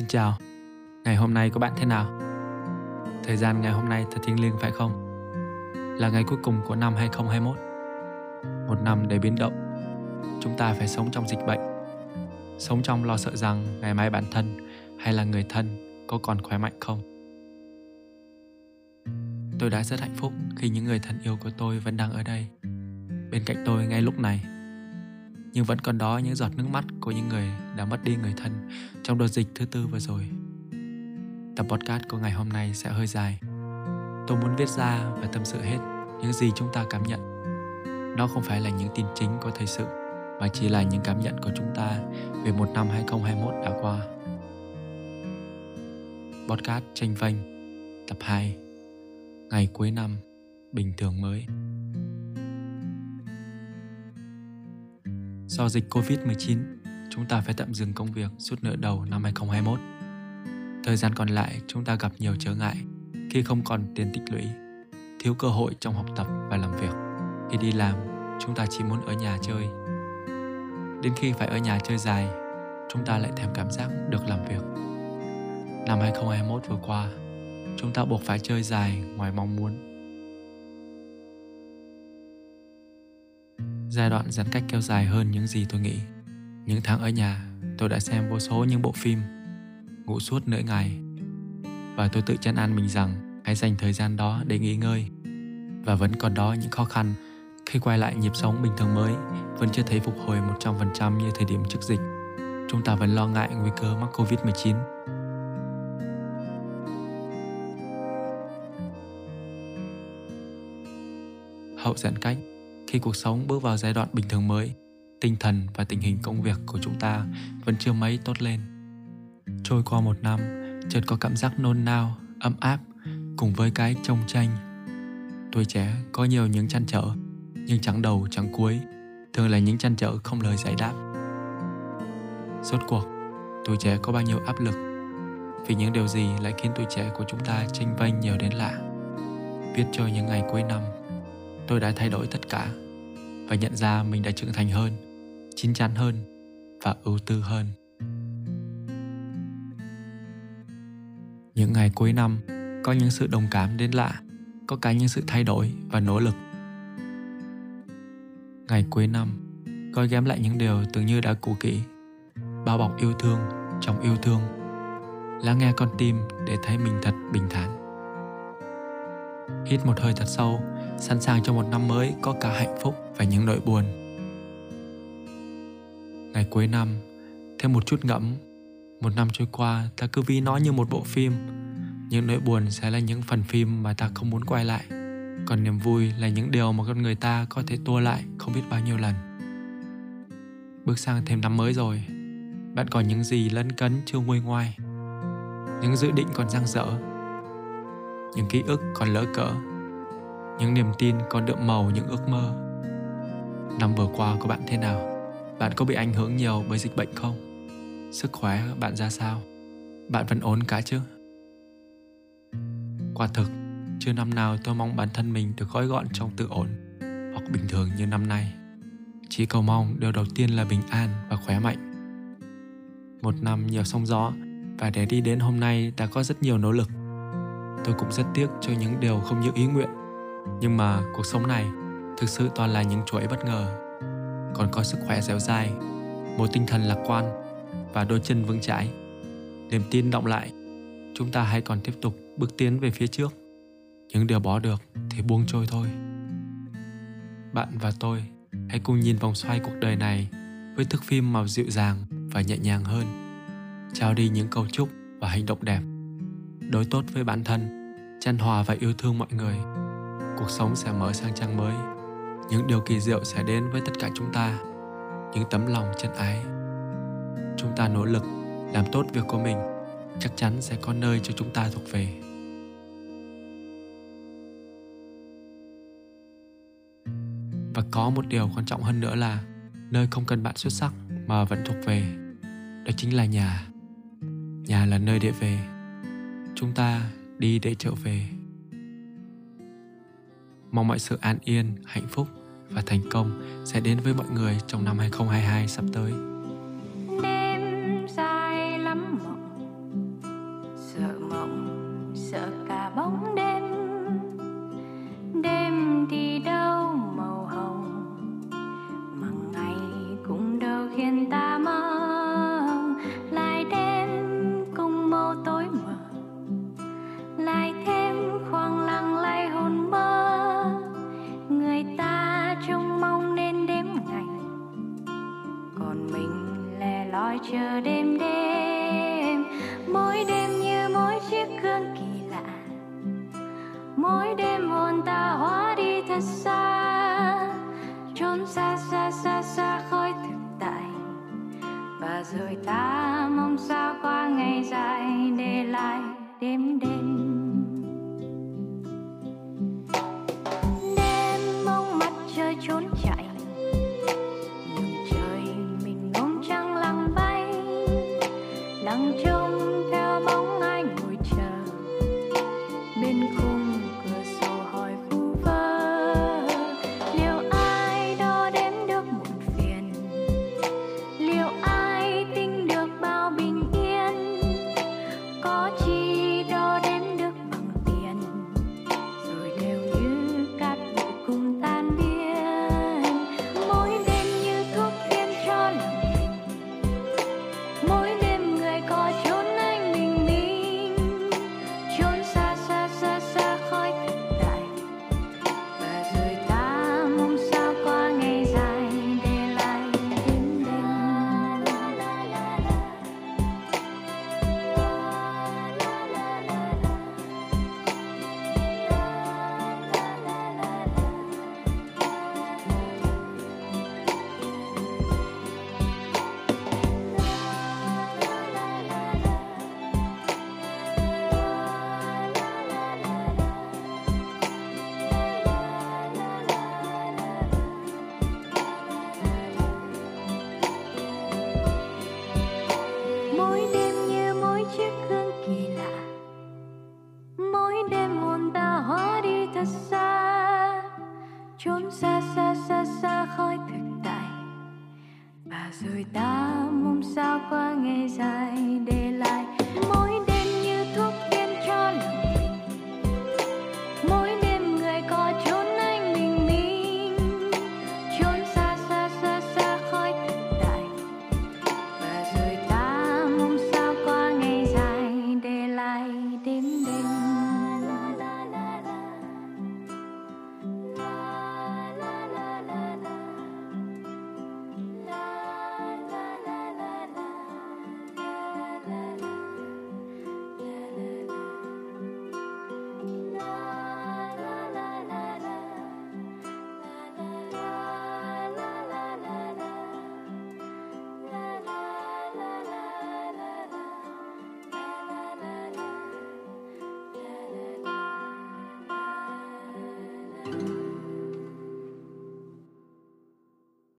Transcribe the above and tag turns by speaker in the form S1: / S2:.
S1: Xin chào, ngày hôm nay của bạn thế nào? Thời gian ngày hôm nay thật thiêng liêng phải không? Là ngày cuối cùng của năm 2021 Một năm đầy biến động. Chúng ta phải sống trong dịch bệnh. Sống trong lo sợ rằng ngày mai bản thân hay là người thân có còn khỏe mạnh không? Tôi đã rất hạnh phúc khi những người thân yêu của tôi vẫn đang ở đây. Bên cạnh tôi ngay lúc này nhưng vẫn còn đó những giọt nước mắt của những người đã mất đi người thân trong đợt dịch thứ tư vừa rồi. Tập podcast của ngày hôm nay sẽ hơi dài. Tôi muốn viết ra và tâm sự hết những gì chúng ta cảm nhận. Nó không phải là những tin chính của thời sự, mà chỉ là những cảm nhận của chúng ta về một năm 2021 đã qua. Podcast tranh vanh tập 2 Ngày cuối năm Bình thường mới Do dịch Covid-19, chúng ta phải tạm dừng công việc suốt nửa đầu năm 2021. Thời gian còn lại, chúng ta gặp nhiều trở ngại khi không còn tiền tích lũy, thiếu cơ hội trong học tập và làm việc. Khi đi làm, chúng ta chỉ muốn ở nhà chơi. Đến khi phải ở nhà chơi dài, chúng ta lại thèm cảm giác được làm việc. Năm 2021 vừa qua, chúng ta buộc phải chơi dài ngoài mong muốn Giai đoạn giãn cách kéo dài hơn những gì tôi nghĩ. Những tháng ở nhà, tôi đã xem vô số những bộ phim, ngủ suốt nửa ngày. Và tôi tự chăn an mình rằng hãy dành thời gian đó để nghỉ ngơi. Và vẫn còn đó những khó khăn khi quay lại nhịp sống bình thường mới vẫn chưa thấy phục hồi 100% như thời điểm trước dịch. Chúng ta vẫn lo ngại nguy cơ mắc Covid-19 hậu giãn cách khi cuộc sống bước vào giai đoạn bình thường mới, tinh thần và tình hình công việc của chúng ta vẫn chưa mấy tốt lên. Trôi qua một năm, chợt có cảm giác nôn nao, ấm áp cùng với cái trông tranh tuổi trẻ có nhiều những chăn trở, nhưng chẳng đầu chẳng cuối thường là những chăn trở không lời giải đáp. Rốt cuộc, tuổi trẻ có bao nhiêu áp lực? Vì những điều gì lại khiến tuổi trẻ của chúng ta tranh vênh nhiều đến lạ? Viết cho những ngày cuối năm tôi đã thay đổi tất cả và nhận ra mình đã trưởng thành hơn, chín chắn hơn và ưu tư hơn. Những ngày cuối năm, có những sự đồng cảm đến lạ, có cả những sự thay đổi và nỗ lực. Ngày cuối năm coi ghém lại những điều tưởng như đã cũ kỹ, bao bọc yêu thương trong yêu thương, lắng nghe con tim để thấy mình thật bình thản. Hít một hơi thật sâu sẵn sàng cho một năm mới có cả hạnh phúc và những nỗi buồn. Ngày cuối năm, thêm một chút ngẫm. Một năm trôi qua, ta cứ ví nó như một bộ phim. Những nỗi buồn sẽ là những phần phim mà ta không muốn quay lại. Còn niềm vui là những điều mà con người ta có thể tua lại không biết bao nhiêu lần. Bước sang thêm năm mới rồi, bạn còn những gì lấn cấn chưa nguôi ngoai. Những dự định còn dang dở những ký ức còn lỡ cỡ những niềm tin còn đượm màu những ước mơ. Năm vừa qua của bạn thế nào? Bạn có bị ảnh hưởng nhiều bởi dịch bệnh không? Sức khỏe bạn ra sao? Bạn vẫn ổn cả chứ? Quả thực, chưa năm nào tôi mong bản thân mình được gói gọn trong tự ổn hoặc bình thường như năm nay. Chỉ cầu mong điều đầu tiên là bình an và khỏe mạnh. Một năm nhiều sóng gió và để đi đến hôm nay đã có rất nhiều nỗ lực. Tôi cũng rất tiếc cho những điều không như ý nguyện nhưng mà cuộc sống này thực sự toàn là những chuỗi bất ngờ. Còn có sức khỏe dẻo dai, một tinh thần lạc quan và đôi chân vững chãi. Niềm tin động lại, chúng ta hãy còn tiếp tục bước tiến về phía trước. Những điều bỏ được thì buông trôi thôi. Bạn và tôi hãy cùng nhìn vòng xoay cuộc đời này với thức phim màu dịu dàng và nhẹ nhàng hơn. Trao đi những câu chúc và hành động đẹp. Đối tốt với bản thân chăn hòa và yêu thương mọi người cuộc sống sẽ mở sang trang mới. Những điều kỳ diệu sẽ đến với tất cả chúng ta. Những tấm lòng chân ái. Chúng ta nỗ lực làm tốt việc của mình. Chắc chắn sẽ có nơi cho chúng ta thuộc về. Và có một điều quan trọng hơn nữa là nơi không cần bạn xuất sắc mà vẫn thuộc về. Đó chính là nhà. Nhà là nơi để về. Chúng ta đi để trở về mong mọi sự an yên, hạnh phúc và thành công sẽ đến với mọi người trong năm 2022 sắp tới.
S2: loi chờ đêm đêm. Mỗi đêm như mỗi chiếc gương kỳ lạ. Mỗi đêm hồn ta hóa đi thật xa. Trốn xa xa xa xa khỏi thực tại. Và rồi ta mong sao qua ngày dài để lại đêm đêm. 心中的梦 xa xa, trốn xa xa xa xa khỏi thực tại. Và rồi ta mong sao qua ngày dài đêm